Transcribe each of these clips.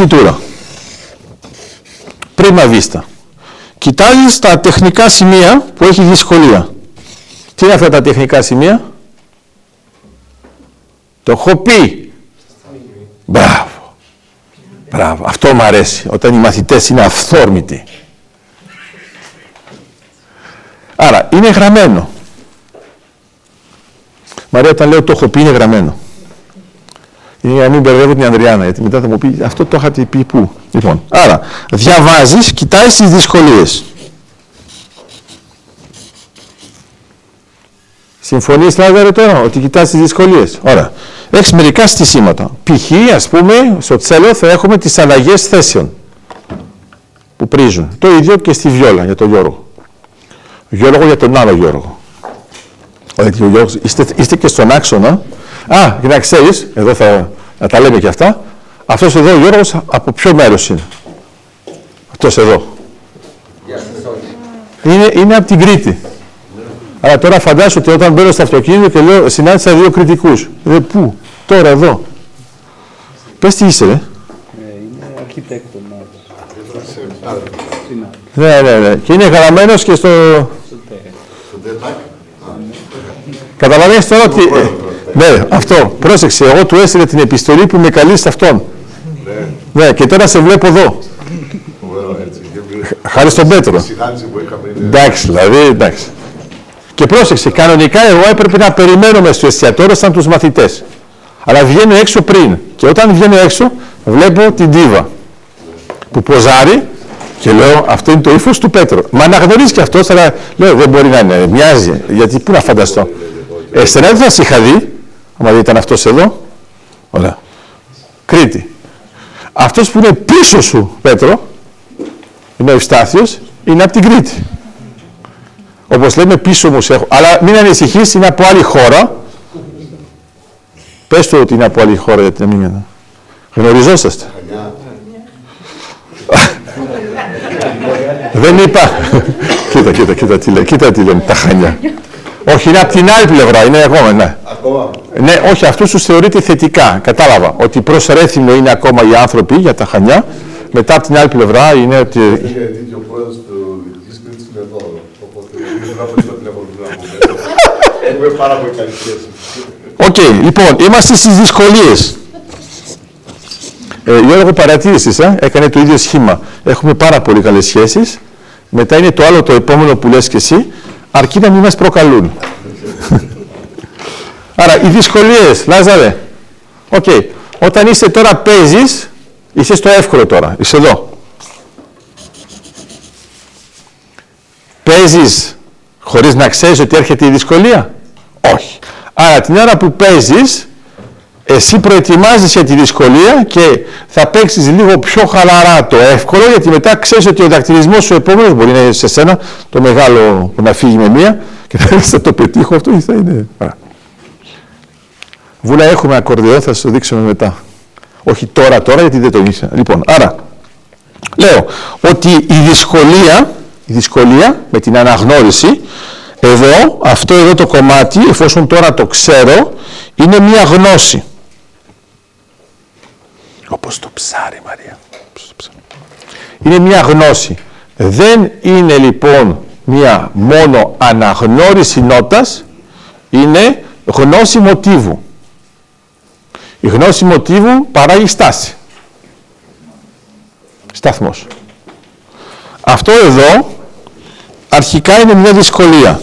παρτιτούρα. Πρίμα βίστα. Κοιτάζεις τα τεχνικά σημεία που έχει δυσκολία. Τι είναι αυτά τα τεχνικά σημεία; Το έχω πει. Μπράβο. Μπράβο. Αυτό μου αρέσει. Όταν οι μαθητές είναι αυθόρμητοι. Άρα, είναι γραμμένο. Μαρία, όταν λέω το έχω πει, είναι γραμμένο. Είναι για να μην μπερδεύω την Ανδριάνα, γιατί μετά θα μου πει αυτό το είχατε πει πού; Λοιπόν, άρα, διαβάζεις, κοιτάζεις τις δυσκολίες. Συμφωνείς, Λάζαρε, τώρα, ότι κοιτάς τις δυσκολίες; Ωραία. Έχεις μερικά στισίματα. Π.χ. ας πούμε, στο τσέλο θα έχουμε τις αλλαγές θέσεων που πρίζουν. Το ίδιο και στη βιόλα για τον Γιώργο. Γιώργο για τον άλλο Γιώργο. Γιατί ο Γιώργος, είστε, είστε και στον άξονα. Α, για να ξέρεις, εδώ θα, θα τα λέμε και αυτά. Αυτός εδώ ο Γιώργος από ποιο μέρος είναι; Αυτός εδώ. Είναι, είναι από την Κρήτη. Αλλά τώρα φαντάσου ότι όταν μπαίνω στο αυτοκίνητο και λέω συνάντησα δύο κριτικού. Ε, πού, τώρα εδώ. Πες τι είσαι, ρε. Ε, είναι αρχιτέκτονας. Ναι, ναι, ναι. Και είναι γραμμένος και στο. Καταλαβαίνεις τώρα ότι... ε, Ναι, αυτό. Πρόσεξε, εγώ του έστειλε την επιστολή που με καλείς σε αυτόν. Ναι, και τώρα σε βλέπω εδώ. Χάρη στον Πέτρο. Συνάντηση που είχαμε είναι Εντάξει, δηλαδή, εντάξει. Και πρόσεξε, κανονικά εγώ έπρεπε να περιμένω μες στο εστιατόριο σαν τους μαθητές. Αλλά βγαίνω έξω πριν. Και όταν βγαίνω έξω, βλέπω την Τίβα που ποζάρει και λέω αυτό είναι το ύφος του Πέτρου. Μα αναγνωρίζει και αυτός, αλλά λέω δεν μπορεί να είναι, μοιάζει. Γιατί πού να φανταστώ. Ε, στην δεν θα σε είχα δει, άμα δεν ήταν αυτός εδώ. Ωραία. Κρήτη. Αυτός που είναι πίσω σου, Πέτρο, είναι ο Ευστάθιος, είναι από την Κρήτη. Όπως λέμε πίσω μου σε έχω. Αλλά μην ανησυχείς, είναι από άλλη χώρα. Πες του ότι είναι από άλλη χώρα γιατί να μην είναι. Γνωριζόσαστε. Δεν είπα. κοίτα, κοίτα, κοίτα τι λέει. Κοίτα τι λένε τα χανιά. Όχι, είναι από την άλλη πλευρά. Είναι εγώ, ναι. ακόμα. Ναι, όχι, αυτούς τους θεωρείται θετικά. Κατάλαβα. Ότι προ Ρέθυμνο είναι ακόμα οι άνθρωποι για τα χανιά. Μετά από την άλλη πλευρά είναι ότι. Είναι γιατί ο πρόεδρος του Δυτικής Κρήτης είναι εδώ. Οπότε δεν θα πω στο τηλέφωνο του να πούμε. Έχουμε πάρα πολύ καλή σχέση. Οκ, λοιπόν, είμαστε στις δυσκολίες. Ε, Γιώργο, παρατήρησες, ε; έκανε το ίδιο σχήμα. Έχουμε πάρα πολύ καλές σχέσεις. Μετά είναι το άλλο το επόμενο που λες και εσύ, αρκεί να μην μας προκαλούν. Άρα, οι δυσκολίες, Λάζαρε. Οκ, όταν είσαι τώρα παίζεις, είσαι στο εύκολο τώρα, είσαι εδώ. Παίζεις χωρίς να ξέρεις ότι έρχεται η δυσκολία; Όχι. Άρα την ώρα που παίζεις, εσύ προετοιμάζεις για τη δυσκολία και θα παίξεις λίγο πιο χαλαρά το εύκολο γιατί μετά ξέρεις ότι ο δακτυλισμός σου επόμενος μπορεί να είναι σε σένα το μεγάλο που να φύγει με μία και θα λες, θα το πετύχω αυτό ή θα είναι. Α. Βούλα έχουμε ακορδιό, θα σου το δείξουμε μετά. Όχι τώρα, τώρα γιατί δεν το είσαι. Λοιπόν, άρα, λέω ότι η δυσκολία, η δυσκολία με την αναγνώριση εδώ, αυτό εδώ το κομμάτι, εφόσον τώρα το ξέρω, είναι μία γνώση. Όπως το ψάρι, Μαρία. Όπως το ψάρι. Είναι μία γνώση. Δεν είναι λοιπόν μία μόνο αναγνώριση νότας, είναι γνώση μοτίβου. Η γνώση μοτίβου παράγει στάση. Σταθμός. Αυτό εδώ αρχικά είναι μια δυσκολία.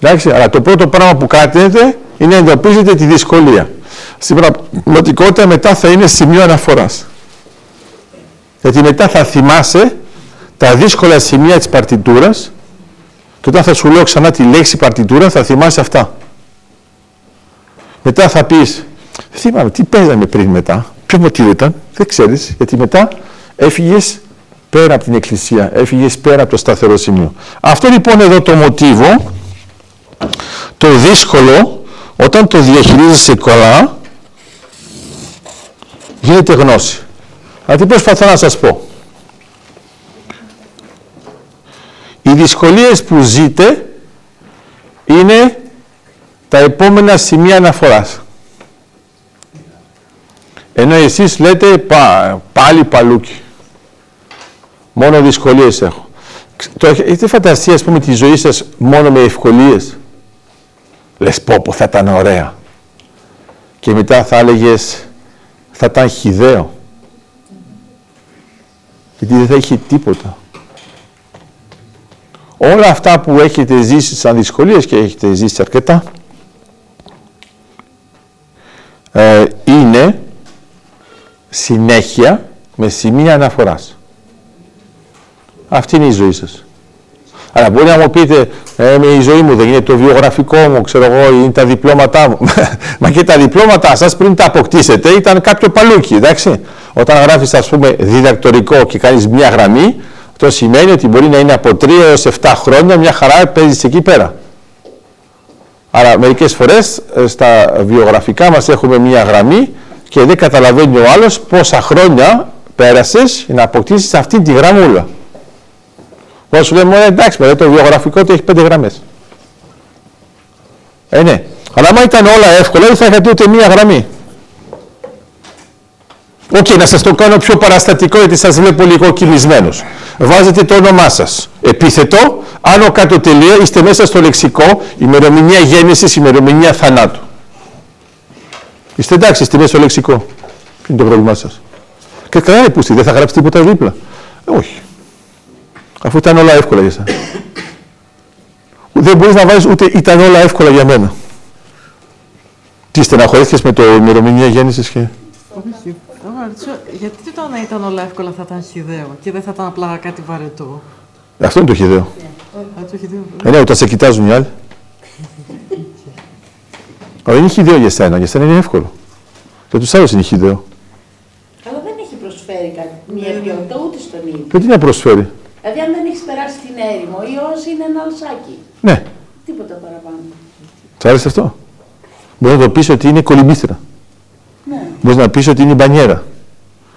Εντάξει, αλλά το πρώτο πράγμα που κάνετε είναι να εντοπίζετε τη δυσκολία. Στην πραγματικότητα μετά θα είναι σημείο αναφοράς. Γιατί μετά θα θυμάσαι τα δύσκολα σημεία της παρτιτούρας και όταν θα σου λέω ξανά τη λέξη παρτιτούρα θα θυμάσαι αυτά. Μετά θα πεις, θυμάμαι τι παίζαμε πριν μετά, ποιο μοτίβο ήταν, δεν ξέρεις, γιατί μετά έφυγες πέρα από την εκκλησία, έφυγες πέρα από το σταθερό σημείο. Αυτό λοιπόν εδώ το μοτίβο, το δύσκολο, όταν το διαχειρίζεσαι καλά, γίνεται γνώση. Αλλά τι προσπαθώ να σας πω. Οι δυσκολίες που ζείτε είναι τα επόμενα σημεία αναφοράς. Ενώ εσείς λέτε πα, πάλι παλούκι. Μόνο δυσκολίες έχω. Το, έχετε φανταστεί, ας πούμε, τη ζωή σας μόνο με ευκολίες; Λες πω πω θα ήταν ωραία. Και μετά θα έλεγες θα ήταν χιδαίο. Γιατί δεν θα είχε τίποτα. Όλα αυτά που έχετε ζήσει σαν δυσκολίες και έχετε ζήσει αρκετά, ε, είναι συνέχεια με σημεία αναφοράς. Αυτή είναι η ζωή σας. Αλλά μπορεί να μου πείτε, ε, η ζωή μου δεν είναι το βιογραφικό μου, ξέρω εγώ, είναι τα διπλώματά μου. Μα και τα διπλώματά σας πριν τα αποκτήσετε ήταν κάποιο παλούκι, εντάξει. Όταν γράφεις, ας πούμε, διδακτορικό και κάνεις μια γραμμή, αυτό σημαίνει ότι μπορεί να είναι από 3 έως 7 χρόνια μια χαρά παίζεις εκεί πέρα. Άρα μερικές φορές ε, στα βιογραφικά μας έχουμε μια γραμμή και δεν καταλαβαίνει ο άλλος πόσα χρόνια πέρασες να αποκτήσεις αυτή τη γραμμούλα. Πώς σου λέμε, εντάξει, με το βιογραφικό του έχει πέντε γραμμές. Ε, ναι. Αλλά άμα ήταν όλα εύκολα, δεν θα είχατε ούτε μία γραμμή. OK, okay, να σας το κάνω πιο παραστατικό, γιατί σας βλέπω λίγο κυλισμένος. Βάζετε το όνομά σας. Επίθετο, άνω κάτω τελεία, είστε μέσα στο λεξικό, ημερομηνία γέννησης, ημερομηνία θανάτου. Είστε εντάξει, είστε μέσα στο λεξικό. Ποιο είναι το πρόβλημά σας. Και καλά που δεν θα γράψει τίποτα δίπλα. Ε, όχι. Αφού ήταν όλα εύκολα για εσένα. Δεν μπορείς να βάλεις ούτε ήταν όλα εύκολα για μένα. Τι στεναχωρήθηκες με το ημερομηνία γέννησης και... Όχι. Γιατί το να ήταν όλα εύκολα θα ήταν χιδαίο και δεν θα ήταν απλά κάτι βαρετό; Αυτό είναι το χιδαίο. Yeah. το χιδαίο. Ε, ναι, όταν σε κοιτάζουν οι άλλοι. Αλλά είναι χιδαίο για σένα, για σένα είναι εύκολο. Για τους άλλους είναι χιδαίο. Αλλά δεν έχει προσφέρει κάτι, μια ποιότητα ούτε στον ίδιο. Και τι να προσφέρει; Δηλαδή, αν δεν έχεις περάσει την έρημο, ή όσοι είναι ένα αλσάκι. Ναι. Τίποτα παραπάνω. Σ' άρεσε αυτό; Μπορείς να το πεις ότι είναι κολυμπήθρα. Ναι. Μπορείς να πεις ότι είναι μπανιέρα.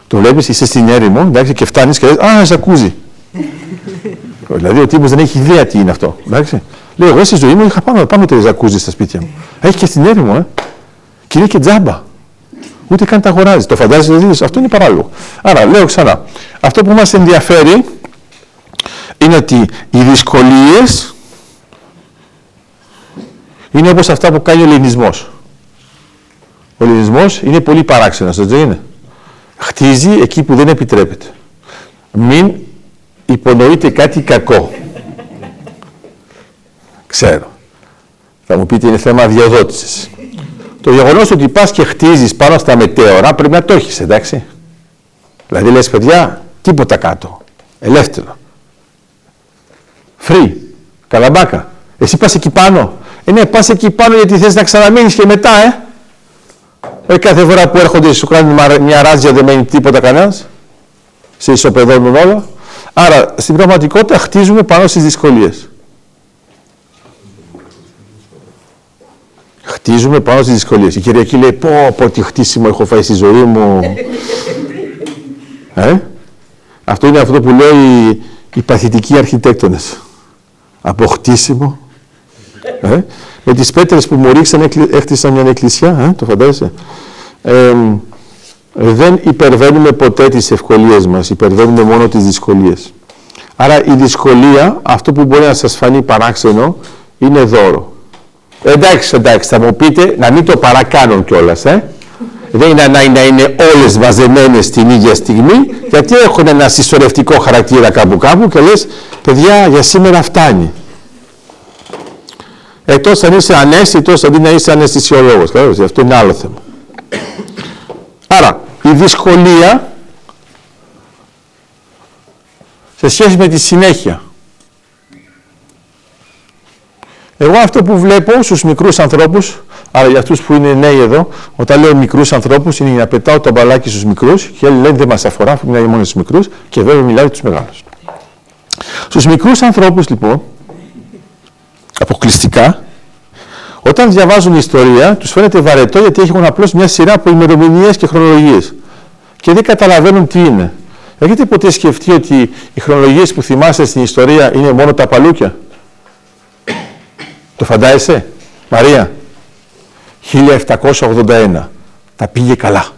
Το βλέπεις, είσαι στην έρημο εντάξει, και φτάνεις και λες: Α, ζακούζι. δηλαδή ο τύπος δεν έχει ιδέα τι είναι αυτό. Εντάξει. Λέω: Εγώ στη ζωή μου είχα πάνω, πάνω το ζακούζι στα σπίτια μου. Έχει και στην έρημο, ε. Και είναι και τζάμπα. Ούτε καν τα αγοράζει. Το φαντάζεσαι, δηλαδή, αυτό είναι παράλογο. Άρα, λέω ξανά. Αυτό που μας ενδιαφέρει είναι ότι οι δυσκολίες είναι όπως αυτά που κάνει ο ελληνισμός. Ο ελληνισμός είναι πολύ παράξενος, δεν είναι; Χτίζει εκεί που δεν επιτρέπεται. Μην υπονοείτε κάτι κακό. Ξέρω. Θα μου πείτε είναι θέμα διαδότησης. Το γεγονός ότι πας και χτίζεις πάνω στα μετέωρα πρέπει να το έχεις, εντάξει. Δηλαδή λες παιδιά, τίποτα κάτω. Ελεύθερο. Free. Καλαμπάκα. Εσύ πας εκεί πάνω. Ε, ναι, πας εκεί πάνω γιατί θες να ξαναμείνεις και μετά, ε. Ε, κάθε φορά που έρχονται σου κάνουν μια ράζια δεν μένει τίποτα κανένας. Σε ισοπεδώνουν όλα. Άρα, στην πραγματικότητα χτίζουμε πάνω στις δυσκολίες. Χτίζουμε πάνω στις δυσκολίες. Η Κυριακή λέει, πω, πω, τι χτίσιμο έχω φάει στη ζωή μου. ε; Αυτό είναι αυτό που λέει οι παθητικοί αρχιτέκτονες από χτίσιμο. Ε, με τις πέτρες που μου ρίξαν έχτισαν μια εκκλησιά, ε, το φαντάζεσαι. Ε, δεν υπερβαίνουμε ποτέ τις ευκολίες μας, υπερβαίνουμε μόνο τις δυσκολίες. Άρα η δυσκολία, αυτό που μπορεί να σας φανεί παράξενο, είναι δώρο. Εντάξει, εντάξει, θα μου πείτε να μην το παρακάνουν κιόλας. Ε. Δεν είναι ανάγκη να είναι όλες μαζεμένες την ίδια στιγμή, γιατί έχουν ένα συσσωρευτικό χαρακτήρα κάπου κάπου και λες, παιδιά, για σήμερα φτάνει. Εκτός αν είσαι ανέστητος, αντί να είσαι αναισθησιολόγος. Καταλάβεις, αυτό είναι άλλο θέμα. Άρα, η δυσκολία σε σχέση με τη συνέχεια. Εγώ αυτό που βλέπω στους μικρούς ανθρώπους, αλλά για αυτούς που είναι νέοι εδώ, όταν λέω μικρούς ανθρώπους, είναι να πετάω το μπαλάκι στους μικρούς και άλλοι λένε δεν μας αφορά, αφού μιλάει μόνο στους μικρούς και βέβαια μιλάει για τους μεγάλους. Στους μικρούς ανθρώπους λοιπόν, αποκλειστικά, όταν διαβάζουν ιστορία, τους φαίνεται βαρετό γιατί έχουν απλώς μια σειρά από ημερομηνίες και χρονολογίες και δεν καταλαβαίνουν τι είναι. Έχετε ποτέ σκεφτεί ότι οι χρονολογίες που θυμάστε στην ιστορία είναι μόνο τα παλούκια; Το φαντάζεσαι, Μαρία; 1781. Τα πήγε καλά.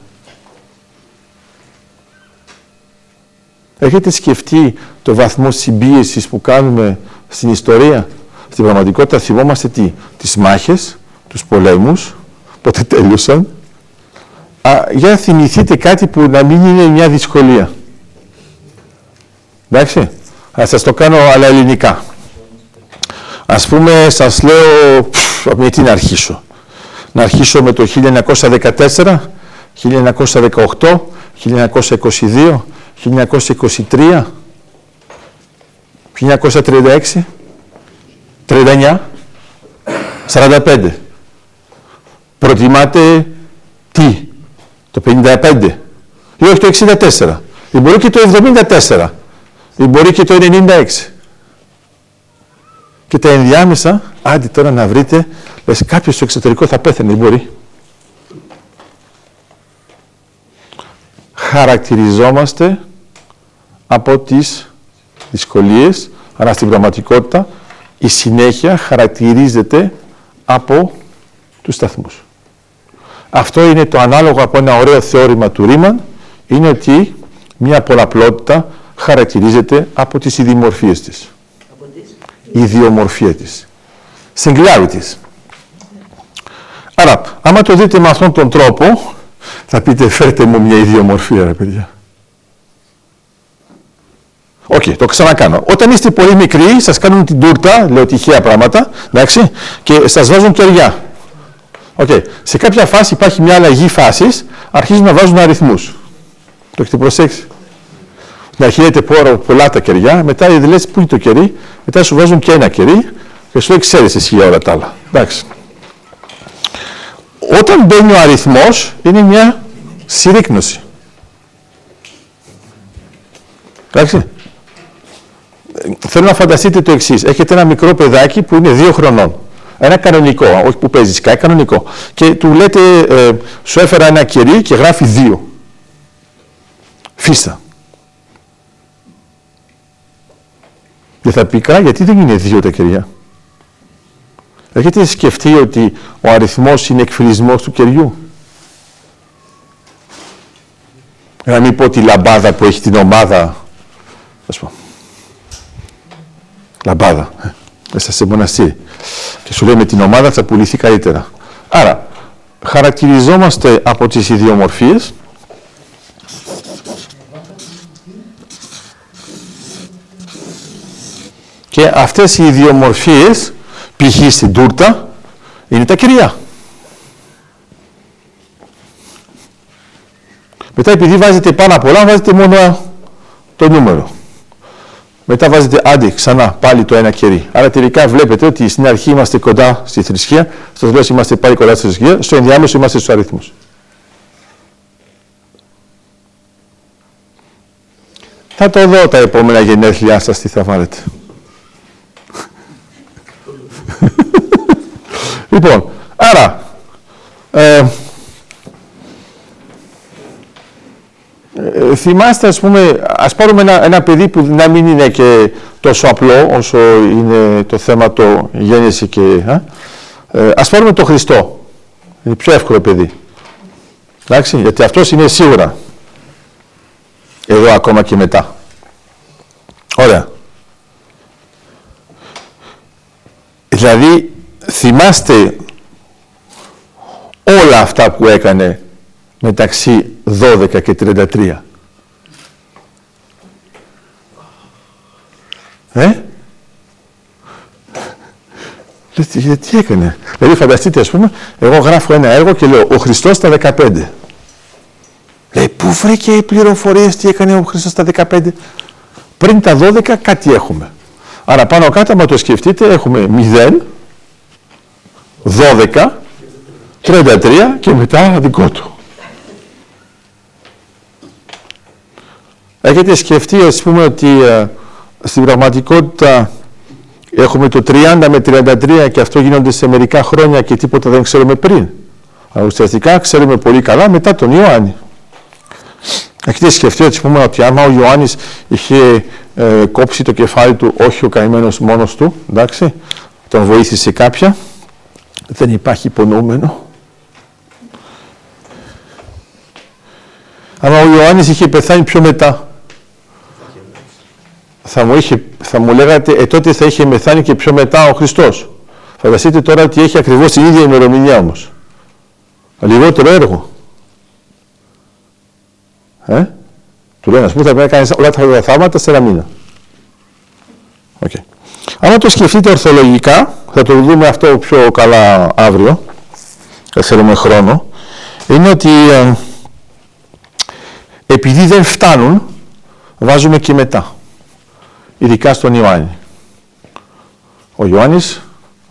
Έχετε σκεφτεί το βαθμό συμπίεσης που κάνουμε στην ιστορία; Στην πραγματικότητα θυμόμαστε τι. Τις μάχες, τους πολέμους, πότε τέλειωσαν. Α, για να θυμηθείτε κάτι που να μην είναι μια δυσκολία. Εντάξει. Θα σας το κάνω αλλά ελληνικά. Ας πούμε, σας λέω, πφ, με τι να αρχίσω. Να αρχίσω με το 1914, 1918, 1922, 1923, 1936, 39, 45. Προτιμάτε τι, το 55 ή όχι το 64 ή μπορεί και το 74 ή μπορεί και το 96. Και τα ενδιάμεσα, άντε τώρα να βρείτε, λες κάποιος στο εξωτερικό θα πέθανε, μπορεί. Χαρακτηριζόμαστε από τις δυσκολίες, αλλά στην πραγματικότητα η συνέχεια χαρακτηρίζεται από τους σταθμούς. Αυτό είναι το ανάλογο από ένα ωραίο θεώρημα του Ρίμαν, είναι ότι μια πολλαπλότητα χαρακτηρίζεται από τις ιδιομορφίες της. Η ιδιομορφία της. Singularities. Άρα, άμα το δείτε με αυτόν τον τρόπο, θα πείτε φέρτε μου μια ιδιομορφία, ρε παιδιά. OK, okay, το ξανακάνω. Όταν είστε πολύ μικροί, σας κάνουν την τούρτα, λέω τυχαία πράγματα, εντάξει, και σας βάζουν κεριά. Okay. Σε κάποια φάση υπάρχει μια αλλαγή φάσης, αρχίζουν να βάζουν αριθμούς. Το έχετε προσέξει. Να χαίρετε πολλά τα κεριά, μετά λες πού είναι το κερί, μετά σου βάζουν και ένα κερί και σου λέει ξέρεις εσύ για όλα τα άλλα. Εντάξει. Όταν μπαίνει ο αριθμός, είναι μια συρρήκνωση. Εντάξει. Θέλω να φανταστείτε το εξής. Έχετε ένα μικρό παιδάκι που είναι δύο χρονών. Ένα κανονικό, όχι που παίζει σκάι, κανονικό. Και του λέτε, ε, σου έφερα ένα κερί και γράφει δύο. Φύστα. Και θα πει, καλά, γιατί δεν είναι δύο τα κεριά. Έχετε σκεφτεί ότι ο αριθμός είναι εκφυλισμός του κεριού; Να μην πω τη λαμπάδα που έχει την ομάδα, ας πω. Λαμπάδα, ε, μέσα σε μοναστήρι. Και σου λέει με την ομάδα θα πουληθεί καλύτερα. Άρα, χαρακτηριζόμαστε από τις ιδιομορφίες και αυτές οι ιδιομορφίες π.χ. στην τούρτα είναι τα κεριά. Μετά επειδή βάζετε πάνω απ' όλα βάζετε μόνο το νούμερο. Μετά βάζετε άντι ξανά πάλι το ένα κερί. Άρα τελικά βλέπετε ότι στην αρχή είμαστε κοντά στη θρησκεία, στο τέλος είμαστε πάλι κοντά στη θρησκεία, στο ενδιάμεσο είμαστε στους αριθμούς. Θα το δω τα επόμενα γενέθλιά σας τι θα βάλετε. λοιπόν, άρα, ε, ε, θυμάστε, ας πούμε, ας πάρουμε ένα, ένα παιδί που να μην είναι και τόσο απλό όσο είναι το θέμα το γέννηση και... Ε, ας πάρουμε το Χριστό. Είναι πιο εύκολο παιδί. Εντάξει, γιατί αυτός είναι σίγουρα. Εδώ ακόμα και μετά. Ωραία. Δηλαδή, θυμάστε όλα αυτά που έκανε μεταξύ 12 και 33. Ε; Λέτε, τι έκανε; Δηλαδή φανταστείτε ας πούμε, εγώ γράφω ένα έργο και λέω ο Χριστός στα 15. Λέει, πού βρήκε οι πληροφορίες τι έκανε ο Χριστός στα 15. Πριν τα 12 κάτι έχουμε. Άρα πάνω κάτω, άμα το σκεφτείτε, έχουμε 0, 12, 33 και μετά δικό του. Έχετε σκεφτεί, ας πούμε, ότι ε, στην πραγματικότητα έχουμε το 30 με 33 και αυτό γίνονται σε μερικά χρόνια και τίποτα δεν ξέρουμε πριν. Αλλά ουσιαστικά ξέρουμε πολύ καλά μετά τον Ιωάννη. Έχετε σκεφτεί ότι, πούμε, ότι άμα ο Ιωάννης είχε ε, κόψει το κεφάλι του, όχι ο καημένος μόνος του, εντάξει, τον βοήθησε κάποια, δεν υπάρχει υπονοούμενο. Άμα ο Ιωάννης είχε πεθάνει πιο μετά, θα μου, είχε, θα μου λέγατε, ε, τότε θα είχε μεθάνει και πιο μετά ο Χριστός. Φανταστείτε τώρα ότι έχει ακριβώς την ίδια ημερομηνία όμως. Λιγότερο έργο. Ε; Του λένε, ας πούμε, θα πρέπει να κάνεις όλα τα θαύματα σε ένα μήνα. Okay. Αν το σκεφτείτε ορθολογικά, θα το δούμε αυτό πιο καλά αύριο, δεν θέλουμε χρόνο, είναι ότι ε, επειδή δεν φτάνουν, βάζουμε και μετά. Ειδικά στον Ιωάννη. Ο Ιωάννης,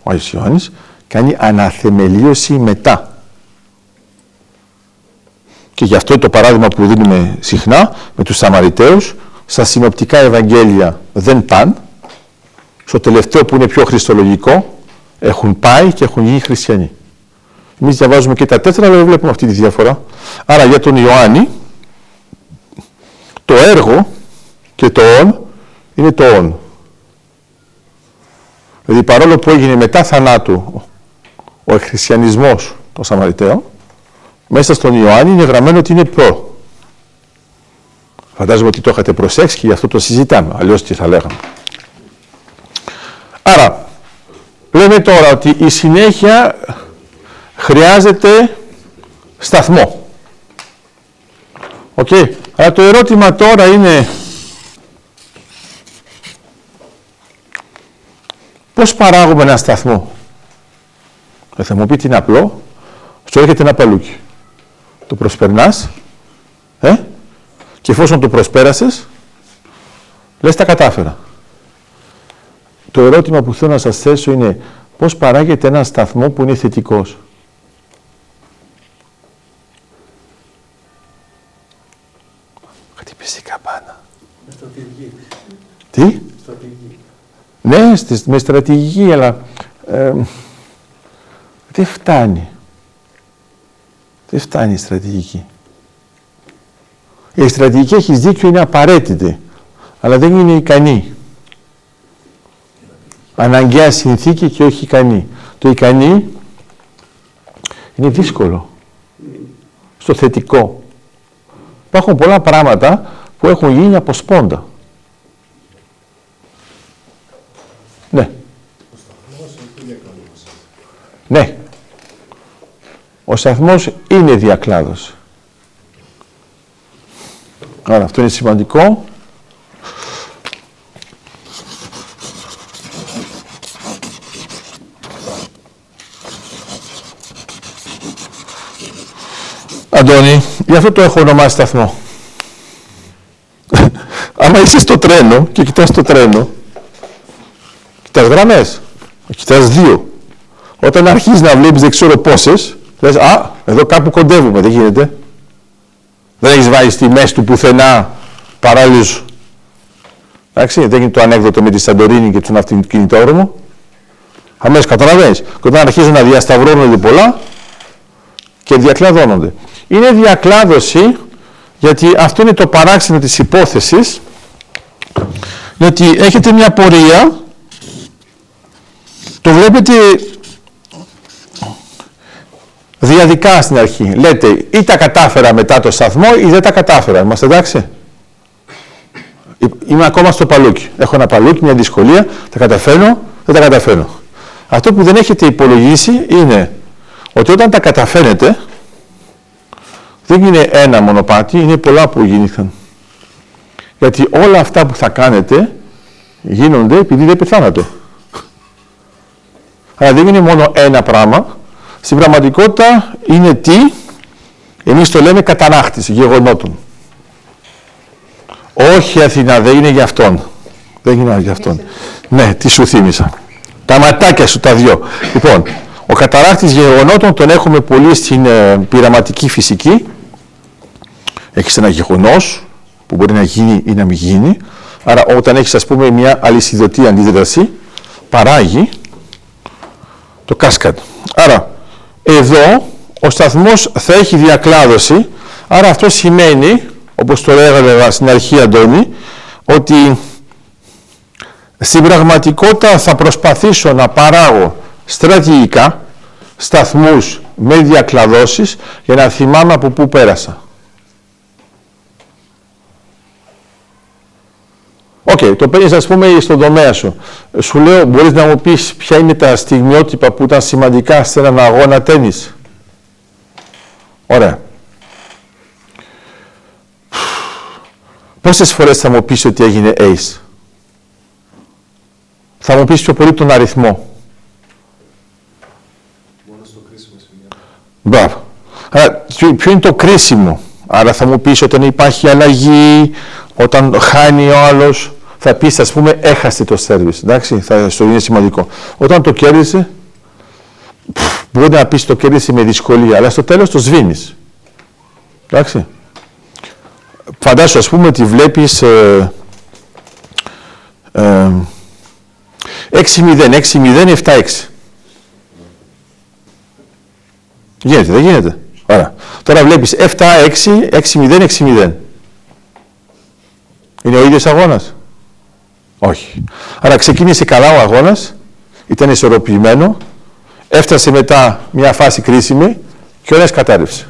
ο Άγιος Ιωάννης, κάνει αναθεμελίωση μετά. Και γι' αυτό το παράδειγμα που δίνουμε συχνά με τους Σαμαριταίους, στα συνοπτικά Ευαγγέλια δεν πάνε, στο τελευταίο που είναι πιο χριστολογικό, έχουν πάει και έχουν γίνει χριστιανοί. Εμείς διαβάζουμε και τα τέσσερα, αλλά δεν βλέπουμε αυτή τη διαφορά. Άρα για τον Ιωάννη, το έργο και το όν είναι το όν. Δηλαδή παρόλο που έγινε μετά θανάτου ο εκχριστιανισμός των Σαμαριταίων, μέσα στον Ιωάννη είναι γραμμένο ότι είναι προ. Φαντάζομαι ότι το είχατε προσέξει και γι' αυτό το συζητάμε, αλλιώς τι θα λέγαμε. Άρα, λέμε τώρα ότι η συνέχεια χρειάζεται σταθμό. OK. Okay. Αλλά το ερώτημα τώρα είναι πώς παράγουμε ένα σταθμό; Ε, θα μου πείτε είναι απλό. Σου έρχεται ένα παλούκι. Το προσπερνάς ε, και εφόσον το προσπέρασες λες τα κατάφερα. Το ερώτημα που θέλω να σας θέσω είναι πώς παράγεται ένα σταθμό που είναι θετικός; Χτύπησε η καμπάνα. Μες στρατηγική. Τι; Στρατηγική. Ναι, με στρατηγική, αλλά ε, δεν φτάνει. Δεν φτάνει η στρατηγική. Η στρατηγική, έχεις δίκιο, είναι απαραίτητη, αλλά δεν είναι ικανή αναγκαία συνθήκη και όχι ικανή. Το ικανή είναι δύσκολο. Στο θετικό. Υπάρχουν πολλά πράγματα που έχουν γίνει από σπόντα. Ναι. Ο σταθμός είναι διακλάδος. Άρα αυτό είναι σημαντικό. Αντώνη, γι' αυτό το έχω ονομάσει σταθμό. Άμα είσαι στο τρένο και κοιτάς το τρένο, κοιτάς γραμμές, κοιτάς δύο. Όταν αρχίζεις να βλέπεις δεν ξέρω πόσες, λες, α, εδώ κάπου κοντεύουμε, δεν γίνεται. Δεν έχεις βάλει στη μέση του πουθενά παράλληλους. Εντάξει, δεν είναι το ανέκδοτο με τη Σαντορίνη και τον αυτοκινητόδρομο. Αμέσως καταλαβαίνεις. Και όταν αρχίζουν να διασταυρώνονται πολλά και διακλαδώνονται είναι διακλάδωση, γιατί αυτό είναι το παράξενο της υπόθεσης, γιατί έχετε μια πορεία, το βλέπετε διαδικά στην αρχή. Λέτε ή τα κατάφερα μετά το σταθμό ή δεν τα κατάφερα. Είμαστε εντάξει. Είμαι ακόμα στο παλούκι. Έχω ένα παλούκι, μια δυσκολία, τα καταφέρνω, δεν τα καταφέρνω. Αυτό που δεν έχετε υπολογίσει είναι ότι όταν τα καταφέρνετε, δεν είναι ένα μονοπάτι, είναι πολλά που γίνηκαν. Γιατί όλα αυτά που θα κάνετε γίνονται επειδή δεν πεθάνατε. Αλλά δεν είναι μόνο ένα πράγμα. Στην πραγματικότητα είναι τι, εμείς το λέμε κατανάκτηση γεγονότων. Όχι Αθηνά, δεν είναι για αυτόν. Δεν είναι για αυτόν. Ναι, τι σου θύμισα. Τα ματάκια σου τα δυο. Λοιπόν, ο καταράκτης γεγονότων τον έχουμε πολύ στην ε, πειραματική φυσική έχεις ένα γεγονός που μπορεί να γίνει ή να μην γίνει. Άρα, όταν έχεις, ας πούμε, μια αλυσιδωτή αντίδραση, παράγει το κάσκαντ. Άρα, εδώ ο σταθμός θα έχει διακλάδωση. Άρα, αυτό σημαίνει, όπως το λέγαμε στην αρχή, Αντώνη, ότι στην πραγματικότητα θα προσπαθήσω να παράγω στρατηγικά σταθμούς με διακλαδώσεις για να θυμάμαι από πού πέρασα. Οκ, το παίρνεις, ας πούμε, στον τομέα σου. Σου λέω, μπορείς να μου πεις ποια είναι τα στιγμιότυπα που ήταν σημαντικά σε έναν αγώνα τέννη. Ωραία. Πόσες φορές θα μου πεις ότι έγινε ace; Θα μου πεις πιο πολύ τον αριθμό. Μόνο στο κρίσιμο σημείο. Μπράβο. Άρα, ποιο ποιο είναι το κρίσιμο; Άρα θα μου πεις όταν υπάρχει αλλαγή, όταν χάνει ο άλλος, θα πεις ας πούμε έχασε το σερβις, εντάξει, θα στο είναι σημαντικό. Όταν το κέρδισε, πφ, μπορεί να πεις το κέρδισε με δυσκολία, αλλά στο τέλος το σβήνεις. Εντάξει. Φαντάσου ας πούμε ότι βλέπεις ε, ε, 6-0, 6-0, 7-6. Γίνεται, δεν γίνεται. Ωραία. Τώρα βλέπεις 7-6, 6-0, 6-0. Είναι ο ίδιος αγώνας. Όχι. Άρα ξεκίνησε καλά ο αγώνας, ήταν ισορροπημένο, έφτασε μετά μια φάση κρίσιμη και ο ένας κατάρρευσε.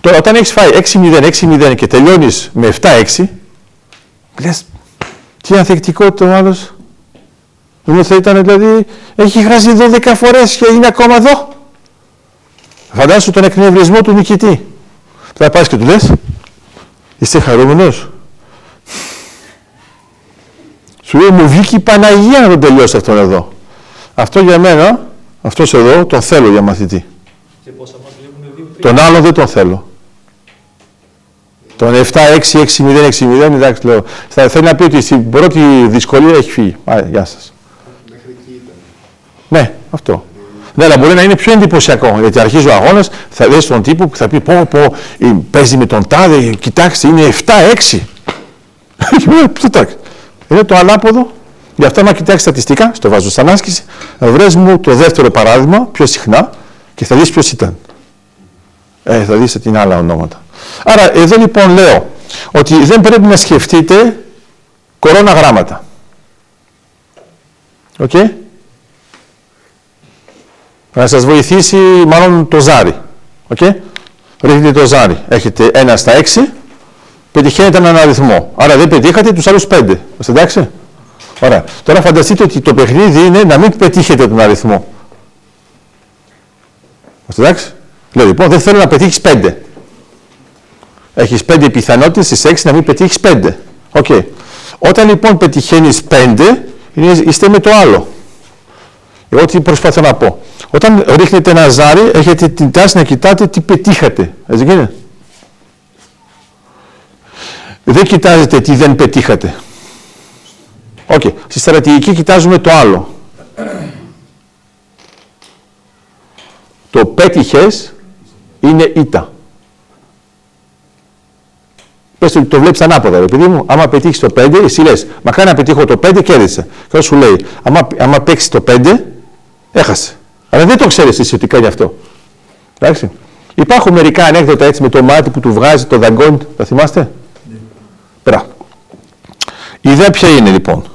Τώρα όταν έχεις φάει 6-0, 6-0 και τελειώνεις με 7-6, λες, τι ανθεκτικότητα ο άλλος. Ενώ θα ήταν δηλαδή, έχει χάσει 12 φορές και είναι ακόμα εδώ. Φαντάσου τον εκνευρισμό του νικητή. Θα πας και του λες, είστε χαρούμενος. Σου λέει, μου βγήκε η Παναγία να τον τελειώσει αυτόν εδώ. Αυτό για μένα, αυτός εδώ, τον θέλω για μαθητή. Και πόσα μας βλέπουν δύο τρία. Τον άλλο δεν τον θέλω. Τον 7-6, 6-0, 6-0, εντάξει λέω. Θα, θέλει να πει ότι στην πρώτη δυσκολία έχει φύγει. Α, γεια σας. Μέχρι εκεί ήταν. Ναι, αυτό. Ναι, αλλά μπορεί να είναι πιο εντυπωσιακό. Γιατί αρχίζει ο αγώνα, θα δεις τον τύπο που θα πει: Πω, πω, ε, παίζει με τον τάδε, κοιτάξτε, είναι 7-6. Κοιτάξτε. Είναι το ανάποδο. Γι' αυτό, άμα κοιτάξεις στατιστικά, στο βάζω σαν άσκηση, βρες μου το δεύτερο παράδειγμα πιο συχνά και θα δεις ποιος ήταν. Ε, θα δεις ότι είναι άλλα ονόματα. Άρα, εδώ λοιπόν λέω ότι δεν πρέπει να σκεφτείτε κορώνα γράμματα. Οκ; Να σας βοηθήσει μάλλον το ζάρι. Okay? Ρίχνετε το ζάρι. Έχετε ένα στα έξι, πετυχαίνετε έναν αριθμό. Άρα δεν πετύχατε τους άλλους πέντε. Είστε εντάξει. Ωραία. Τώρα φανταστείτε ότι το παιχνίδι είναι να μην πετύχετε τον αριθμό. Είστε εντάξει. Λέω λοιπόν δεν θέλω να πετύχεις πέντε. Έχεις πέντε πιθανότητες στις έξι να μην πετύχεις πέντε. Οκ. Όταν λοιπόν πετυχαίνεις πέντε, είναι- είστε με το άλλο. Εγώ τι προσπαθώ να πω. Όταν ρίχνετε ένα ζάρι, έχετε την τάση να κοιτάτε τι πετύχατε. Έτσι δεν είναι. Δεν κοιτάζετε τι δεν πετύχατε. Οκ. Στη στρατηγική κοιτάζουμε το άλλο. Το πέτυχες είναι ήττα. Πες του, το βλέπεις ανάποδα, ρε παιδί μου. Άμα πετύχεις το 5, εσύ λες, μακάρι να πετύχω το 5, κέρδισε. Και ο σου λέει, άμα, άμα παίξεις το 5, έχασε. Αλλά δεν το ξέρεις εσύ ότι κάνει αυτό. Εντάξει. Υπάρχουν μερικά ανέκδοτα έτσι με το μάτι που του βγάζει, το δαγκώνει, τα θυμάστε; Μπράβο. Η ιδέα ποια είναι λοιπόν;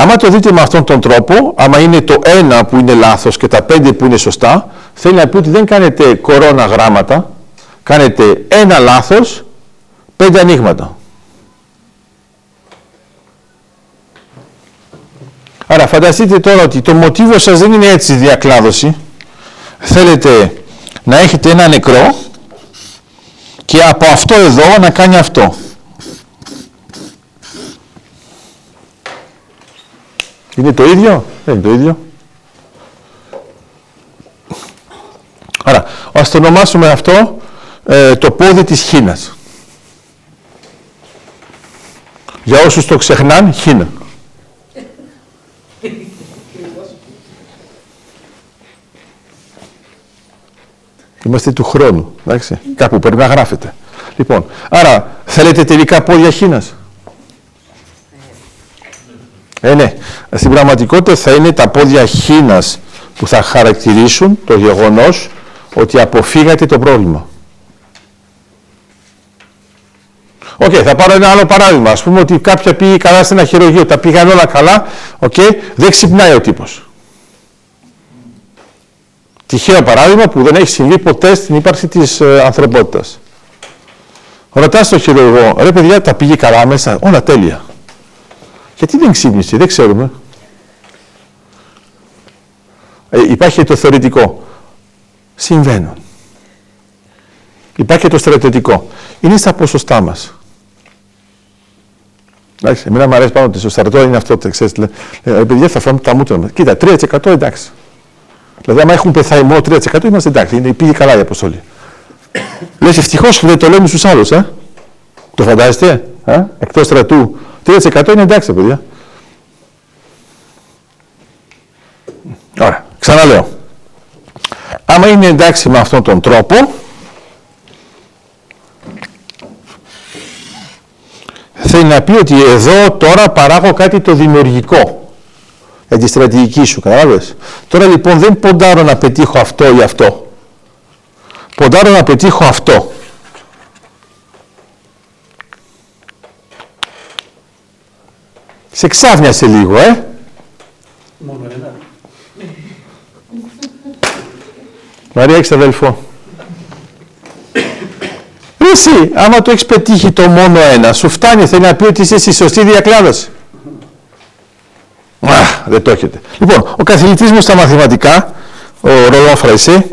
Άμα το δείτε με αυτόν τον τρόπο, άμα είναι το ένα που είναι λάθος και τα πέντε που είναι σωστά, θέλει να πει ότι δεν κάνετε κορώνα γράμματα, κάνετε ένα λάθος, πέντε ανοίγματα. Άρα φανταστείτε τώρα ότι το μοτίβο σας δεν είναι έτσι διακλάδωση. Θέλετε να έχετε ένα νεκρό και από αυτό εδώ να κάνει αυτό. Είναι το ίδιο; Δεν είναι το ίδιο. Άρα, ας το ονομάσουμε αυτό ε, το πόδι της χίνας. Για όσους το ξεχνάν, χίνα. Είμαστε του χρόνου, εντάξει. Κάπου πρέπει να γράφετε. Λοιπόν, άρα θέλετε τελικά πόδια χίνας; Ε, ναι. Στην πραγματικότητα θα είναι τα πόδια χίνας που θα χαρακτηρίσουν το γεγονός ότι αποφύγατε το πρόβλημα. Οκ, θα πάρω ένα άλλο παράδειγμα. Ας πούμε ότι κάποια πήγε καλά σε ένα χειρουργείο, τα πήγαν όλα καλά, οκ, δεν ξυπνάει ο τύπος. Τυχαίο παράδειγμα που δεν έχει συμβεί ποτέ στην ύπαρξη της ε, ανθρωπότητας. Ρωτάς το χειρουργό, ρε παιδιά, τα πήγε καλά μέσα, όλα τέλεια. Γιατί δεν ξύπνησε, δεν ξέρουμε. Ε, υπάρχει το θεωρητικό. Συμβαίνουν. Υπάρχει και το στρατιωτικό. Είναι στα ποσοστά μας. Εντάξει, εμένα μου αρέσει πάνω ότι στο στρατό είναι αυτό. Ξέρεις, λέ, ε, παιδιά, θα φάμε τα μούτρα μας. Κοίτα, 3% εντάξει. Δηλαδή, άμα έχουν πεθαϊμό 3% είμαστε εντάξει. Είναι, πήγε καλά η αποστολή. Λες, ευτυχώς που δεν το λέμε στους άλλους, ε. Το φαντάζεστε, ε; εκτός στρατού 3% είναι εντάξει, παιδιά. Ωραία, ξαναλέω. Άμα είναι εντάξει με αυτόν τον τρόπο, θέλει να πει ότι εδώ τώρα παράγω κάτι το δημιουργικό για τη στρατηγική σου, κατάλαβες; Τώρα λοιπόν δεν ποντάρω να πετύχω αυτό ή αυτό. Ποντάρω να πετύχω αυτό. Σε ξάφνιασε λίγο, ε. Μόνο ένα. Μαρία, έχεις αδελφό. Εσύ, άμα το έχεις πετύχει το μόνο ένα, σου φτάνει, θέλει να πει ότι είσαι στη σωστή διακλάδωση. Α, δεν το έχετε. Λοιπόν, ο καθηγητής μου στα μαθηματικά, ο Ρολόν Φραϊσέ,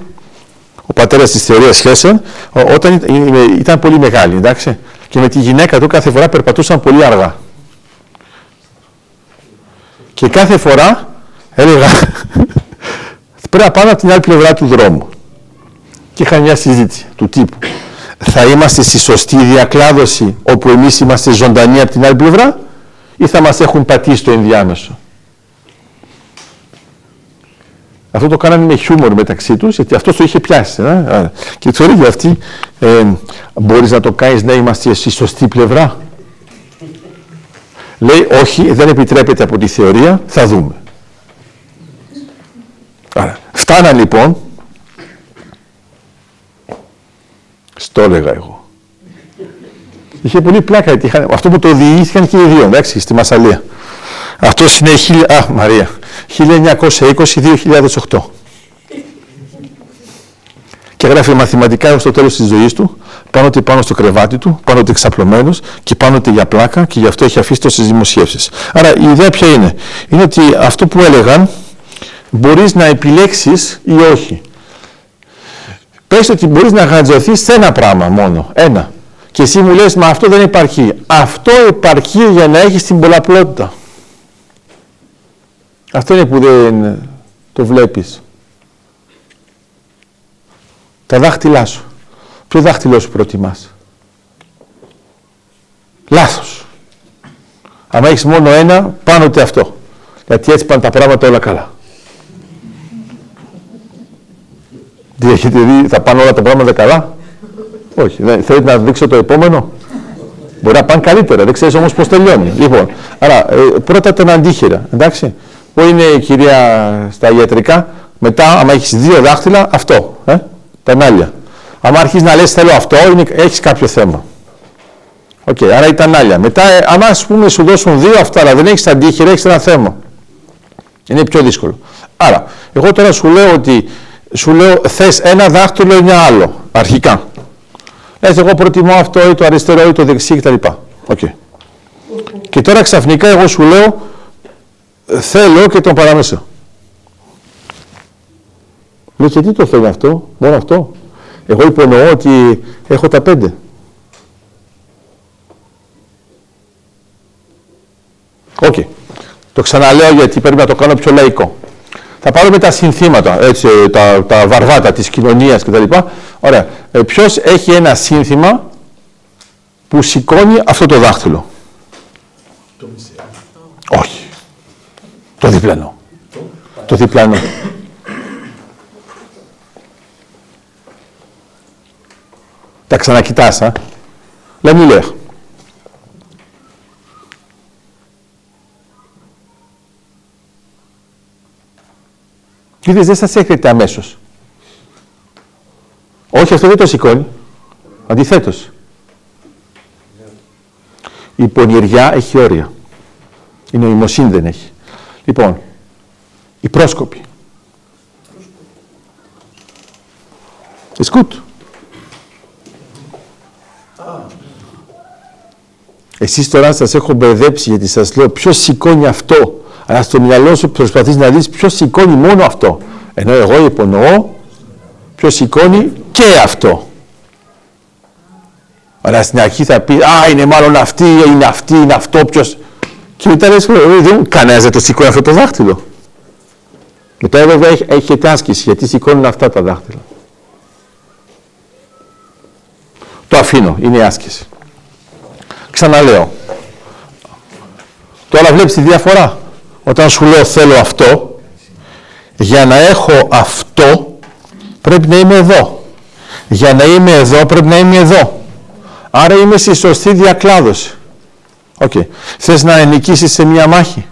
ο πατέρας της θεωρίας σχέσεων, ο- όταν ήταν, ήταν πολύ μεγάλη, εντάξει, και με τη γυναίκα του κάθε φορά περπατούσαν πολύ αργά. Και κάθε φορά έλεγα, πρέπει να πάμε από την άλλη πλευρά του δρόμου. Και είχα μια συζήτηση του τύπου. Θα είμαστε στη σωστή διακλάδωση όπου εμείς είμαστε ζωντανοί από την άλλη πλευρά ή θα μας έχουν πατήσει το ενδιάμεσο; Αυτό το κάνανε με χιούμορ μεταξύ τους, γιατί αυτός το είχε πιάσει. Ε; Α, Και το έλεγε αυτή, ε, μπορείς να το κάνεις να είμαστε στη σωστή πλευρά; Λέει, όχι, δεν επιτρέπεται από τη θεωρία, θα δούμε. Άρα, φτάναν λοιπόν, στο έλεγα εγώ. Είχε πολύ πλάκα, γιατί είχαν, αυτό που το διηγήθηκαν και οι δύο, εντάξει, στη Μασαλία. Αυτό είναι, χίλια- α, Μαρία, 1920-2008. Και γράφει μαθηματικά έως το τέλος της ζωής του, πάνω ότι πάνω στο κρεβάτι του, πάνω ότι εξαπλωμένος και πάνω ότι για πλάκα και γι' αυτό έχει αφήσει τόσες δημοσίευσεις. Άρα η ιδέα ποια είναι; Είναι ότι αυτό που έλεγαν μπορείς να επιλέξεις ή όχι. Πες ότι μπορείς να γαντζωθείς σε ένα πράγμα μόνο, ένα. Και εσύ μου λες, μα αυτό δεν υπάρχει. Αυτό υπάρχει για να έχεις την πολλαπλότητα. Αυτό είναι που δεν το βλέπεις. Τα δάχτυλά σου. Ποιο δάχτυλό σου προτιμάς; Λάθος. Αν έχεις μόνο ένα, πάνω ότι αυτό. Γιατί έτσι πάνε τα πράγματα όλα καλά. Τι έχετε δει, θα πάνε όλα τα πράγματα καλά; Όχι. Δεν, θέλετε να δείξω το επόμενο; Μπορεί να πάνε καλύτερα, δεν ξέρεις όμως πώς τελειώνει. Λοιπόν, άρα ε, πρώτα τον αντίχειρα, εντάξει. Που είναι η κυρία στα ιατρικά, μετά άμα έχεις δύο δάχτυλα, αυτό, ε, τανάλια. Άμα αρχίσεις να λες θέλω αυτό, είναι, έχεις κάποιο θέμα. Οκ, άρα ήταν άλλα. Μετά, ε, άμα ας πούμε σου δώσουν δύο αυτά, αλλά δεν έχεις αντίχειρα, έχεις ένα θέμα. Είναι πιο δύσκολο. Άρα, εγώ τώρα σου λέω ότι σου λέω θες ένα δάχτυλο ή ένα άλλο, αρχικά. Λες εγώ προτιμώ αυτό ή το αριστερό ή το δεξί κτλ. Οκ. Και τώρα ξαφνικά εγώ σου λέω θέλω και τον παράμεσο. Λέω και τι το θέλει αυτό, μόνο αυτό. Εγώ υπονοώ ότι έχω τα πέντε. Οκ. Το ξαναλέω γιατί πρέπει να το κάνω πιο λαϊκό. Θα πάρουμε τα συνθήματα, έτσι, τα, τα βαρβάτα της κοινωνίας κτλ. Ωραία. Ε, ποιος έχει ένα σύνθημα που σηκώνει αυτό το δάχτυλο; Το μισέ. Όχι. Το διπλανό. Το διπλανό. Τα ξανακοιτάς, α. Let me learn. Είδες, δεν σας έρχεται αμέσως. Όχι, αυτό δεν το σηκώνει. Αντιθέτως. Η πονηριά έχει όρια. Η νοημοσύνη δεν έχει. Λοιπόν, η πρόσκοπη. It's Εσείς τώρα σας έχω μπερδέψει γιατί σας λέω ποιος σηκώνει αυτό. Αλλά στο μυαλό σου προσπαθείς να δεις ποιος σηκώνει μόνο αυτό. Ενώ εγώ υπονοώ ποιος σηκώνει και αυτό. Αλλά στην αρχή θα πεις, α, είναι μάλλον αυτή, είναι αυτή, είναι αυτό, ποιος... Και μετά λες, «Ε, δεν κανένας δεν το σηκώνει αυτό το δάχτυλο. Μετά βέβαια έχει, έχετε άσκηση, γιατί σηκώνουν αυτά τα δάχτυλα. Το αφήνω, είναι η άσκηση. Ξαναλέω. Τώρα βλέπεις τη διαφορά. Όταν σου λέω θέλω αυτό, για να έχω αυτό, πρέπει να είμαι εδώ. Για να είμαι εδώ, πρέπει να είμαι εδώ. Άρα είμαι στη σωστή διακλάδωση. OK. Okay. Θες να νικήσεις σε μία μάχη;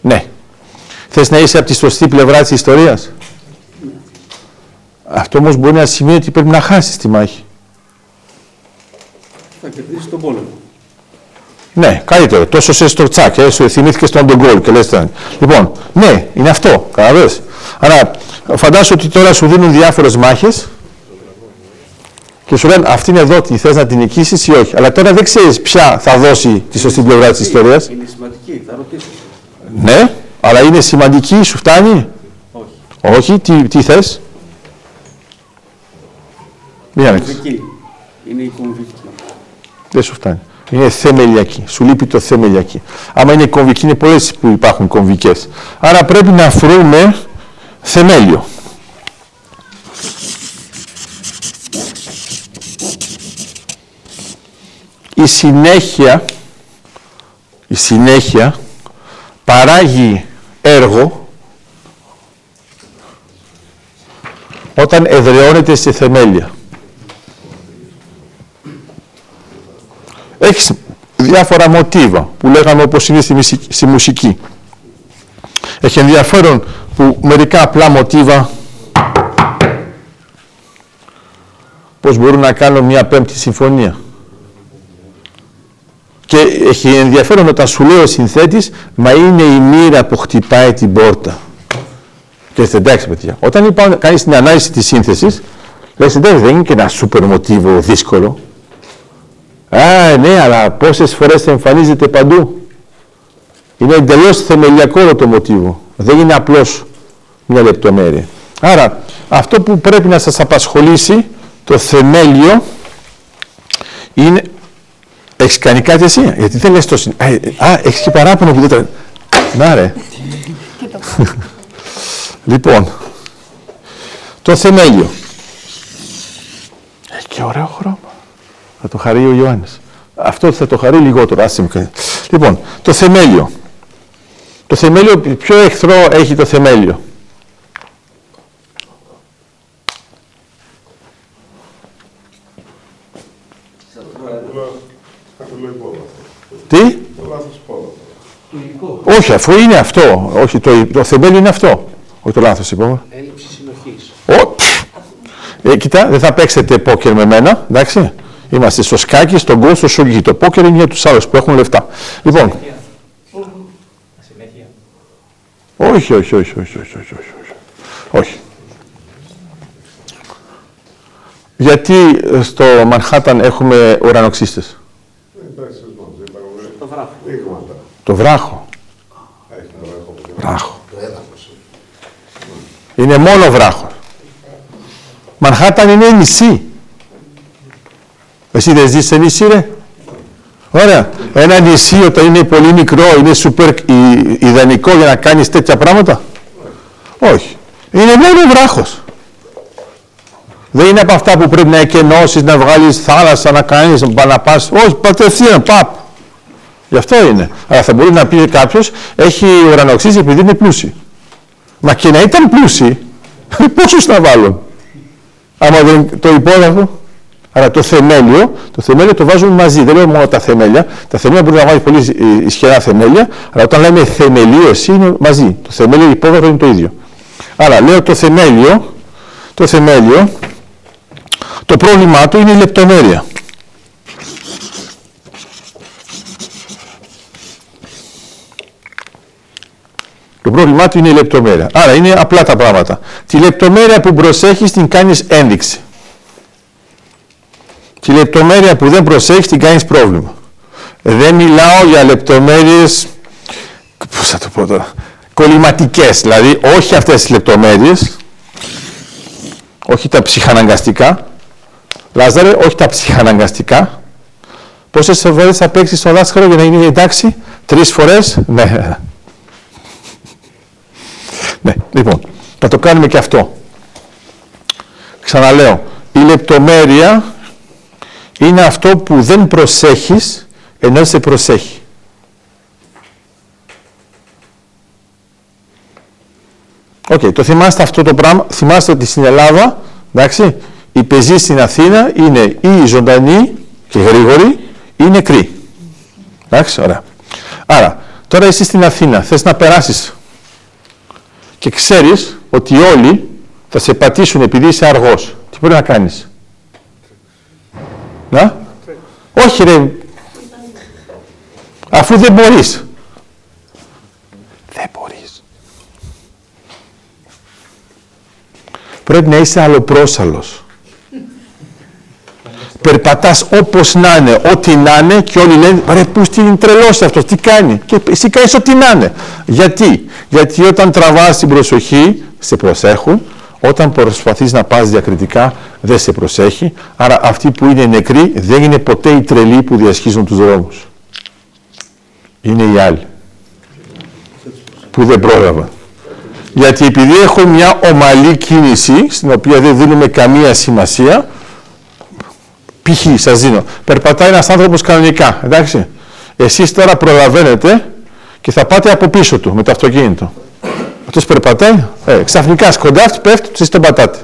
Ναι. Θες να είσαι από τη σωστή πλευρά της ιστορίας; Αυτό όμως μπορεί να σημαίνει ότι πρέπει να χάσεις τη μάχη. Θα κερδίσεις τον πόλεμο. Ναι, καλύτερο. Τόσο σε στο τσάκ, ε, σου θυμήθηκες στον τον γκολ και λες Λοιπόν, ναι, είναι αυτό, καταλαβες. Άρα, φαντάσου ότι τώρα σου δίνουν διάφορες μάχες και σου λένε αυτή είναι εδώ, τι θες να την νικήσεις ή όχι. Αλλά τώρα δεν ξέρεις ποια θα δώσει τη σωστή πλευρά της ιστορίας. Είναι σημαντική, θα ρωτήσω. Ναι, αλλά είναι σημαντική, σου φτάνει; Όχι. Όχι, τι, τι θες; Μία Κομβική. Είναι η κομβική. Δεν σου φτάνει. Είναι θεμελιακή. Σου λείπει το θεμελιακή. Άμα είναι κομβική, είναι πολλές που υπάρχουν κομβικές. Άρα πρέπει να βρούμε θεμέλιο. Η συνέχεια, η συνέχεια παράγει έργο όταν εδραιώνεται σε θεμέλια. Έχεις διάφορα μοτίβα που λέγαμε όπως είναι στη, μουσική- στη μουσική. Έχει ενδιαφέρον που μερικά απλά μοτίβα πώς μπορούν να κάνουν μια πέμπτη συμφωνία. Και έχει ενδιαφέρον όταν σου λέει ο συνθέτης «Μα είναι η μοίρα που χτυπάει την πόρτα». Και είστε εντάξει παιδιά. Όταν λοιπόν κάνεις την ανάλυση της σύνθεσης, λες εντάξει δεν είναι και ένα σούπερ μοτίβο δύσκολο. Α, ναι, αλλά πόσες φορές θα εμφανίζεται παντού. Είναι εντελώς θεμελιακό όλο το μοτίβο. Δεν είναι απλώς μια λεπτομέρεια. Άρα, αυτό που πρέπει να σας απασχολήσει, το θεμέλιο, είναι... Έχεις κάνει κάτι εσύ, γιατί δεν λες το... συν- Α, ε, Α, έχεις και παράπονο που δεν τα... Να ρε. λοιπόν, το θεμέλιο. Έχει και ωραίο χρώμα. Θα το χαρεί ο Ιωάννης. Αυτό θα το χαρεί λιγότερο. Άσε με κάνει. Λοιπόν, το θεμέλιο. Το θεμέλιο, ποιο εχθρό έχει το θεμέλιο; Τι; Το λάθος πόλο. Όχι, αφού είναι αυτό. Όχι, το, το θεμέλιο είναι αυτό. Όχι το λάθος είπαμε. Έλλειψη συνοχής. Ω, πφ. ε, κοίτα, δεν θα παίξετε πόκερ με μένα, εντάξει. Είμαστε στο σκάκι, στον γκολ, στο σουγγί. Το πόκερ είναι για τους άλλους που έχουν λεφτά. Λοιπόν. Όχι, όχι, όχι, όχι, όχι, όχι, όχι. όχι. Γιατί ε, στο Μανχάταν έχουμε ουρανοξύστες; Το βράχο. Το βράχο. Βράχο. Είναι μόνο βράχο. Μανχάταν είναι νησί. Εσύ δεν ζεις σε νησί ρε. Ωραία. Ένα νησί όταν είναι πολύ μικρό είναι σούπερ ι- ιδανικό για να κάνεις τέτοια πράγματα; Όχι. Είναι μόνο βράχος. Δεν είναι από αυτά που πρέπει να εκενώσεις, να βγάλεις θάλασσα, να κάνεις, να πας. Όχι, πατευθείαν, παπ. Γι' αυτό είναι. Αλλά θα μπορεί να πει κάποιος, έχει ουρανοξύσει επειδή είναι πλούσιοι. Μα και να ήταν πλούσιοι, πόσους να βάλουν; Άμα δεν το υπόγραφο; Άρα το θεμέλιο, το θεμέλιο το βάζουν μαζί. Δεν λέω μόνο τα θεμέλια. Τα θεμέλια μπορεί να βάλει πολύ ε, ισχυρά θεμέλια, αλλά όταν λέμε θεμελίωση είναι μαζί. Το θεμέλιο και υπόγραφο είναι το ίδιο. Άρα λέω το θεμέλιο, το θεμέλιο, το πρόβλημά του είναι η λεπτομέρεια. Το πρόβλημά του είναι η λεπτομέρεια. Άρα είναι απλά τα πράγματα. Τη λεπτομέρεια που προσέχεις την κάνεις ένδειξη. Τη Και η λεπτομέρεια που δεν προσέχεις την κάνεις πρόβλημα. Δεν μιλάω για λεπτομέρειες, πώς θα το πω τώρα, κολληματικές, δηλαδή όχι αυτές τις λεπτομέρειες, όχι τα ψυχαναγκαστικά, Λάζαρε, όχι τα ψυχαναγκαστικά. Πόσες φορές θα παίξεις στο δάσκαλο για να είναι εντάξει, τρεις φορές, ναι. Ναι, λοιπόν, θα το κάνουμε και αυτό. Ξαναλέω, η λεπτομέρεια είναι αυτό που δεν προσέχεις ενώ σε προσέχει. OK, okay, το θυμάστε αυτό το πράγμα. Θυμάστε ότι στην Ελλάδα, εντάξει, οι πεζοί στην Αθήνα είναι ή ζωντανοί και γρήγοροι ή νεκροί. Εντάξει, ωραία. Άρα, τώρα είσαι στην Αθήνα, θες να περάσεις και ξέρεις ότι όλοι θα σε πατήσουν επειδή είσαι αργός. Τι πρέπει να κάνεις; Να; Όχι ρε. Αφού δεν μπορείς. Δεν μπορείς. Πρέπει να είσαι αλλοπρόσαλος. Περπατάς όπως να είναι, ό,τι να είναι και όλοι λένε ρε πού είναι τρελός αυτός, τι κάνει; Και εσύ κάνεις ό,τι να είναι. Γιατί; Γιατί όταν τραβάς την προσοχή, σε προσέχουν. Όταν προσπαθείς να πας διακριτικά, δεν σε προσέχει. Άρα αυτοί που είναι νεκροί δεν είναι ποτέ οι τρελοί που διασχίζουν τους δρόμους. Είναι οι άλλοι. Που δεν πρόλαβα. Γιατί επειδή έχω μια ομαλή κίνηση, στην οποία δεν δίνουμε καμία σημασία, π.χ. σας δίνω, περπατάει ένας άνθρωπος κανονικά, εντάξει. Εσείς τώρα προλαβαίνετε και θα πάτε από πίσω του με το αυτοκίνητο. Αυτός περπατάει, ε, ξαφνικά σκοντάφτει, πέφτει, εσείς τον πατάτε.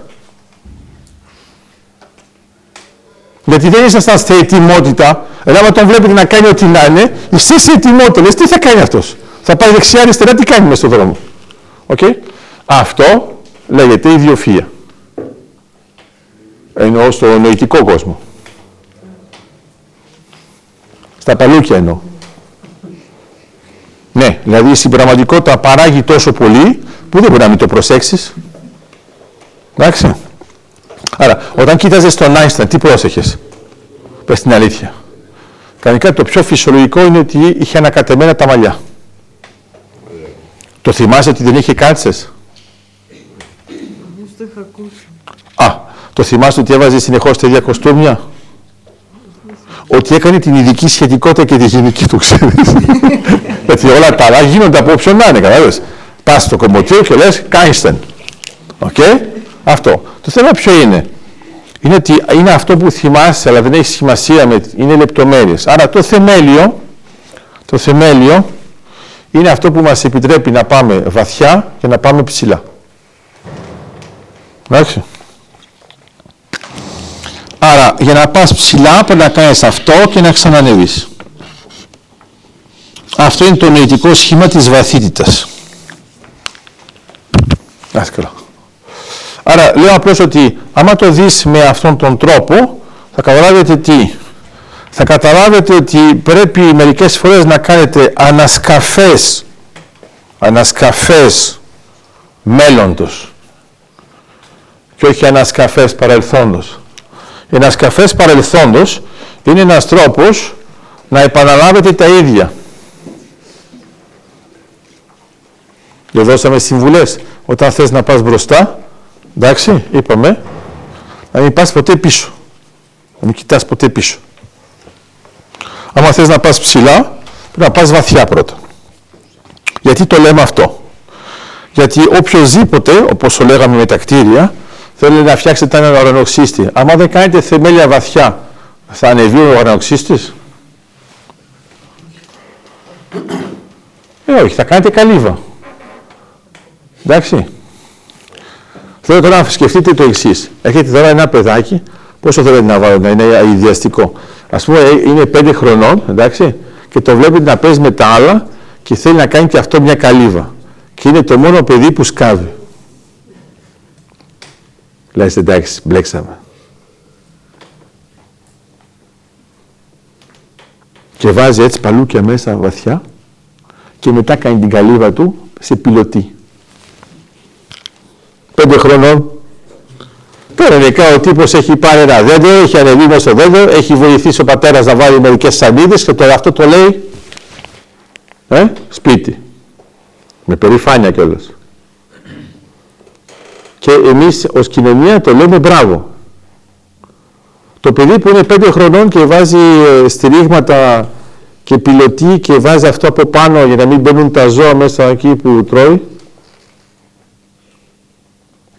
Γιατί δεν ήσασταν σε ετοιμότητα, ενώ άμα τον βλέπετε να κάνει ό,τι να είναι, εσείς σε ετοιμότητα, λες τι θα κάνει αυτός; Θα πάει δεξιά, αριστερά, τι κάνει μέσα στον δρόμο; Okay? Αυτό λέγεται ιδιοφία. Εννοώ στο νοητικό κόσμο. Στα παλούκια εννοώ. Ναι, δηλαδή στην πραγματικότητα παράγει τόσο πολύ που δεν μπορεί να μην το προσέξεις. Εντάξει. Άρα, όταν κοίταζες τον Άινσταν, τι πρόσεχες; Πες την αλήθεια. Κανονικά το πιο φυσιολογικό είναι ότι είχε ανακατεμένα τα μαλλιά. Το θυμάσαι ότι δεν είχε κάτσες. το είχα ακούσει. Α, το θυμάσαι ότι έβαζε συνεχώς τέτοια κοστούμια; Ότι έκανε την ειδική σχετικότητα και τη γενική του, ξέρεις. Γιατί όλα τα άλλα γίνονται από όποιον να είναι, καταλάβες. Πας στο κομμωτήριο και λες Κάινστεν. Οκ; Αυτό. Το θέμα ποιο είναι; Είναι ότι είναι αυτό που θυμάσαι, αλλά δεν έχει σημασία, με, είναι λεπτομέρειες. Άρα το θεμέλιο, το θεμέλιο είναι αυτό που μας επιτρέπει να πάμε βαθιά και να πάμε ψηλά. Εντάξει. Άρα, για να πας ψηλά πρέπει να κάνεις αυτό και να ξανανεύεις. Αυτό είναι το νοητικό σχήμα της βαθύτητας. Άσκαλα. Άρα, λέω απλώς ότι άμα το δεις με αυτόν τον τρόπο, θα καταλάβετε τι. Θα καταλάβετε ότι πρέπει μερικές φορές να κάνετε ανασκαφές, ανασκαφές μέλλοντος και όχι ανασκαφές παρελθόντος. Ένας καφές παρελθόντος είναι ένας τρόπος να επαναλάβετε τα ίδια. Και δώσαμε συμβουλές. Όταν θες να πας μπροστά, εντάξει, είπαμε, να μην πας ποτέ πίσω. Να μην κοιτάς ποτέ πίσω. Άμα θες να πας ψηλά, πρέπει να πας βαθιά πρώτα. Γιατί το λέμε αυτό. Γιατί οποιοδήποτε, όπως το λέγαμε με τα κτίρια, Θέλει να φτιάξετε έναν ουρανοξύστη. Αν δεν κάνετε θεμέλια βαθιά, θα ανεβεί ο ουρανοξύστης. Ε, όχι, θα κάνετε καλύβα. Εντάξει. Θέλω τώρα να σκεφτείτε το εξής. Έχετε τώρα ένα παιδάκι, πόσο θέλετε να βάλω, να είναι ιδιαστικό. Α πούμε, ε, είναι πέντε χρονών, εντάξει, και το βλέπετε να παίζει με τα άλλα και θέλει να κάνει και αυτό μια καλύβα. Και είναι το μόνο παιδί που σκάβει. Λες εντάξει, μπλέξαμε. Και βάζει έτσι παλούκια μέσα βαθιά και μετά κάνει την καλύβα του σε πιλωτή. Πέντε χρονών. Κανονικά ο τύπος έχει πάρει ένα δέντρο, έχει ανεβεί μέσα στο δέντρο, έχει βοηθήσει ο πατέρας να βάλει μερικές σανίδες και τώρα αυτό το λέει ε, σπίτι. Με περηφάνεια κιόλας. Και εμείς ως κοινωνία το λέμε μπράβο. Το παιδί που είναι πέντε χρονών και βάζει ε, στηρίγματα και πιλωτή και βάζει αυτό από πάνω για να μην μπαίνουν τα ζώα μέσα εκεί που τρώει.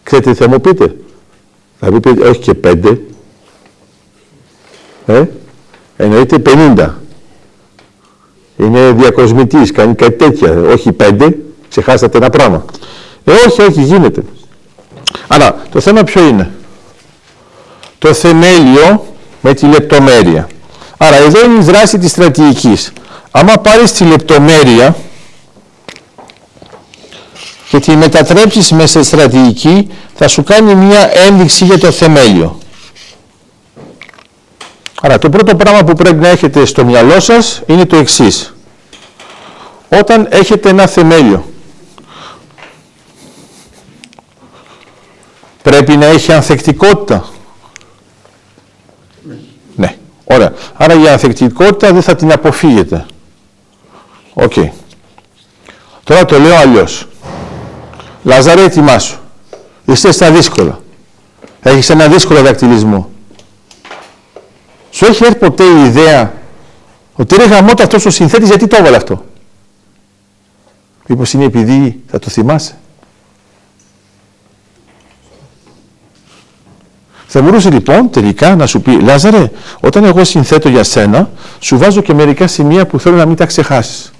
Ξέρετε τι θα μου πείτε; Θα μου πείτε όχι και πέντε. Ε, εννοείται πενήντα. Είναι διακοσμητής, κάνει κάτι τέτοια. Όχι πέντε, ξεχάσατε ένα πράγμα. Ε, όχι, όχι, γίνεται. Αλλά το θέμα ποιο είναι; Το θεμέλιο με τη λεπτομέρεια. Άρα εδώ είναι η δράση της στρατηγικής. Άμα πάρεις τη λεπτομέρεια και τη μετατρέψεις μέσα στη στρατηγική, θα σου κάνει μια ένδειξη για το θεμέλιο. Άρα το πρώτο πράγμα που πρέπει να έχετε στο μυαλό σας είναι το εξής. Όταν έχετε ένα θεμέλιο, πρέπει να έχει ανθεκτικότητα. Ναι, ωραία. Άρα η ανθεκτικότητα δεν θα την αποφύγετε. Οκ. Τώρα το λέω αλλιώς. Λαζάρε, ετοιμάσου. Είστε στα δύσκολα. Έχεις ένα δύσκολο δακτυλισμό. Σου έχει έρθει ποτέ η ιδέα ότι ρε γαμώτα αυτός ο συνθέτης γιατί το έβαλε αυτό; Μήπως είναι επειδή θα το θυμάσαι; Θα μπορούσε λοιπόν τελικά να σου πει Λάζαρε, όταν εγώ συνθέτω για σένα, σου βάζω και μερικά σημεία που θέλω να μην τα ξεχάσεις.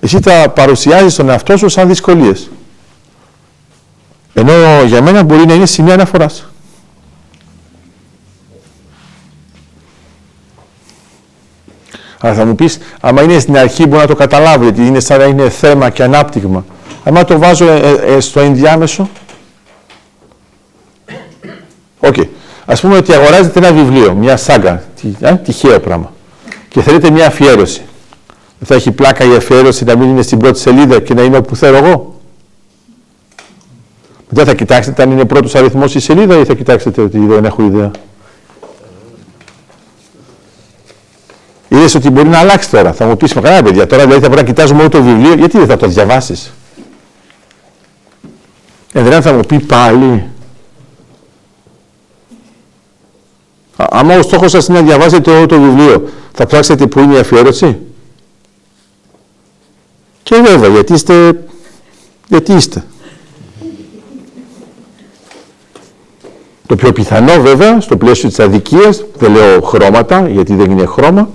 Εσύ τα παρουσιάζεις στον εαυτό σου σαν δυσκολίες. Ενώ για μένα μπορεί να είναι σημεία αναφοράς. Αλλά θα μου πεις, άμα είναι στην αρχή μπορεί να το καταλάβει, γιατί είναι σαν να είναι θέμα και ανάπτυγμα. Άμα το βάζω ε, ε, στο ενδιάμεσο, Οκ. Okay. Ας πούμε ότι αγοράζετε ένα βιβλίο, μια σάγκα, τι, τυχαίο πράγμα, και θέλετε μια αφιέρωση. Θα έχει πλάκα η αφιέρωση να μην είναι στην πρώτη σελίδα και να είναι όπου θέλω εγώ; Δεν θα κοιτάξετε αν είναι πρώτος αριθμός η σελίδα ή θα κοιτάξετε ότι δεν έχω ιδέα. Είδες ότι μπορεί να αλλάξει τώρα. Θα μου πεις: Καλά, παιδιά, τώρα δηλαδή θα πρέπει να κοιτάζουμε όλο το βιβλίο, γιατί δεν θα το διαβάσεις; Ε, δεν θα μου πει πάλι. άμα ο στόχος σας είναι να διαβάσετε όλο το βιβλίο, θα ψάξετε που είναι η αφιέρωση; Και βέβαια, γιατί είστε, γιατί είστε. Το πιο πιθανό βέβαια, στο πλαίσιο της αδικίας, δεν λέω χρώματα, γιατί δεν είναι χρώμα,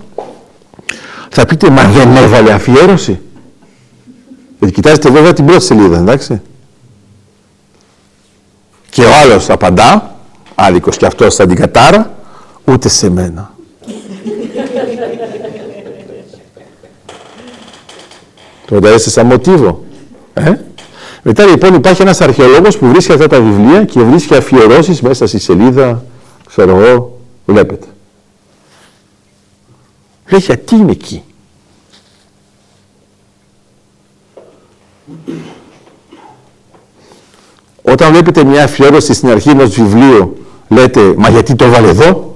θα πείτε, μα δεν έβαλε αφιέρωση. Γιατί κοιτάζετε βέβαια την πρώτη σελίδα, εντάξει. Και ο άλλος απαντά, άδικος και αυτός σαν την κατάρα, ούτε σε μένα. Το φαντάζεστε σαν μοτίβο. Ε; Μετά λοιπόν υπάρχει ένας αρχαιολόγος που βρίσκει αυτά τα βιβλία και βρίσκει αφιερώσεις μέσα στη σελίδα, ξέρω εγώ, βλέπετε. Λέει γιατί είναι εκεί; Όταν βλέπετε μια αφιέρωση στην αρχή ενός βιβλίου, λέτε, μα γιατί το έβαλε εδώ;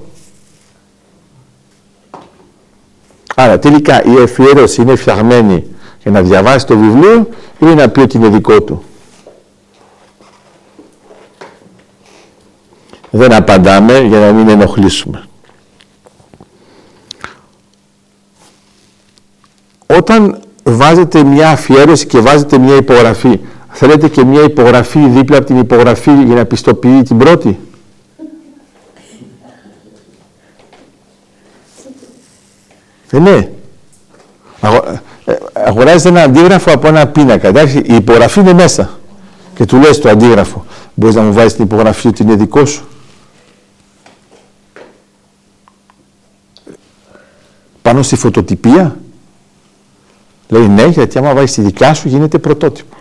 Άρα τελικά η αφιέρωση είναι φτιαγμένη για να διαβάσει το βιβλίο ή να πει ότι είναι δικό του. Δεν απαντάμε για να μην ενοχλήσουμε. Όταν βάζετε μια αφιέρωση και βάζετε μια υπογραφή, θέλετε και μια υπογραφή δίπλα από την υπογραφή για να πιστοποιεί την πρώτη; Ε, ναι. Ε, αγοράζετε ένα αντίγραφο από ένα πίνακα. Εντάξει, η υπογραφή είναι μέσα. Και του λες το αντίγραφο. Μπορείς να μου βάζεις την υπογραφή ότι είναι δικό σου. Πάνω στη φωτοτυπία. Λέει ναι, γιατί άμα βάζεις τη δικιά σου γίνεται πρωτότυπο.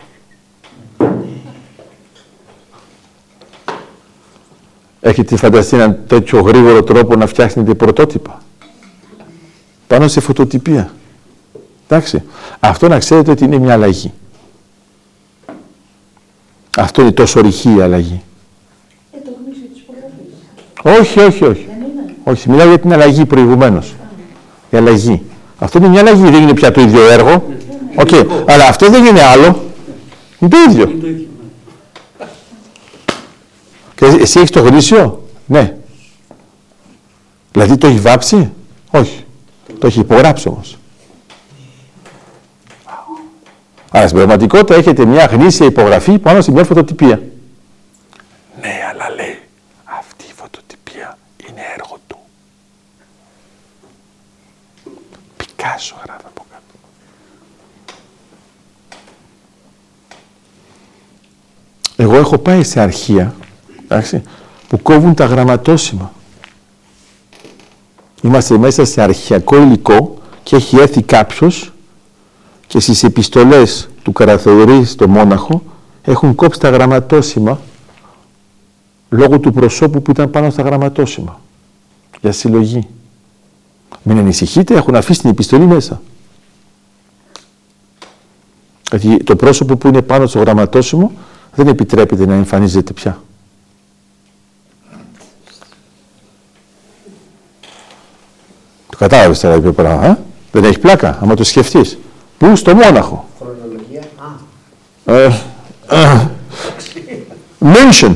Έχετε φανταστεί έναν τέτοιο γρήγορο τρόπο να φτιάχνετε πρωτότυπα; Πάνω σε φωτοτυπία. Εντάξει. Αυτό να ξέρετε ότι είναι μια αλλαγή. Αυτό είναι τόσο ρηχή η αλλαγή. Ε, το γνωρίζω Όχι, όχι, όχι. Όχι, μιλάω για την αλλαγή προηγουμένως. Η αλλαγή. Αυτό είναι μια αλλαγή, δεν είναι πια το ίδιο έργο. Οκ, αλλά αυτό δεν είναι άλλο. Είναι το ίδιο. Είναι το ίδιο. ναι. Και εσύ έχεις το γνήσιο; Ναι. Δηλαδή το έχεις βάψει; Όχι. Το έχει υπογράψει όμως. Άρα στην πραγματικότητα έχετε μια γνήσια υπογραφή πάνω σε μια φωτοτυπία. Ναι, αλλά λέει, αυτή η φωτοτυπία είναι έργο του. Πικάσο γράφει από κάτω. Εγώ έχω πάει σε αρχεία, εντάξει, που κόβουν τα γραμματόσημα. Είμαστε μέσα σε αρχαιακό υλικό και έχει έρθει κάποιος και στις επιστολές του Καραθεωρή στο Μόναχο έχουν κόψει τα γραμματόσημα λόγω του προσώπου που ήταν πάνω στα γραμματόσημα για συλλογή. Μην ανησυχείτε, έχουν αφήσει την επιστολή μέσα. Γιατί το πρόσωπο που είναι πάνω στο γραμματόσημο δεν επιτρέπεται να εμφανίζεται πια. Το κατάλαβες τώρα είπε πράγμα, ε; Δεν έχει πλάκα, άμα το σκεφτείς. Πού, στο Μόναχο. Χρονολογία. Α, Ε, ε, mention.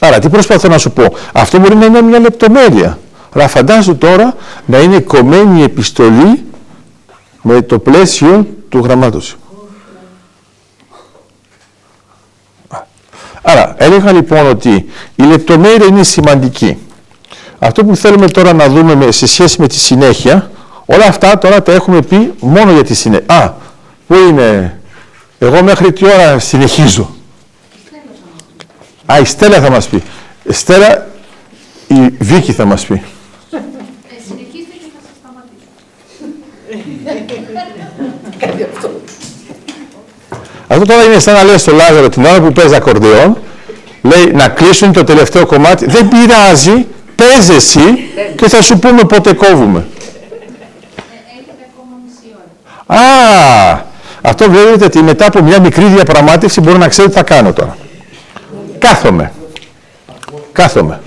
Άρα, τι προσπαθώ να σου πω; Αυτό μπορεί να είναι μια λεπτομέρεια. Αλλά φαντάζομαι τώρα να είναι κομμένη η επιστολή με το πλαίσιο του γραμμάτος. Άρα, έλεγα λοιπόν ότι η λεπτομέρεια είναι σημαντική. Αυτό που θέλουμε τώρα να δούμε με- σε σχέση με τη συνέχεια, όλα αυτά τώρα τα έχουμε πει μόνο για τη συνέχεια. Α, πού είναι, εγώ μέχρι τι ώρα συνεχίζω; Α, η Στέλλα θα μας πει. Η Στέλλα, η Βίκη θα μας πει. Ε, συνεχίστε και θα σας σταματήσω. Αυτό τώρα είναι σαν να λέει στο Λάζαρο την ώρα που παίζει ακορντεόν, λέει να κλείσουν το τελευταίο κομμάτι. Δεν πειράζει, παίζει εσύ και θα σου πούμε πότε κόβουμε. Ε, έχετε ακόμα μισή ώρα. Α, αυτό βλέπετε ότι μετά από μια μικρή διαπραγμάτευση μπορώ να ξέρω τι θα κάνω τώρα. Κάθομαι. Κάθομαι.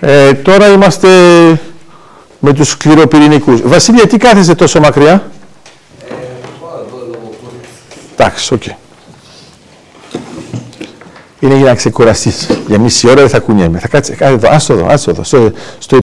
Ε, τώρα είμαστε με τους σκληροπυρηνικούς. Βασίλεια, τι κάθεσαι τόσο μακριά; Εντάξει, οκ. Είναι για να ξεκουραστείς. Για μισή ώρα δεν θα κουνιέμαι. Θα κάτσε, κάτσε εδώ, άστο εδώ, άστο εδώ, στο, στο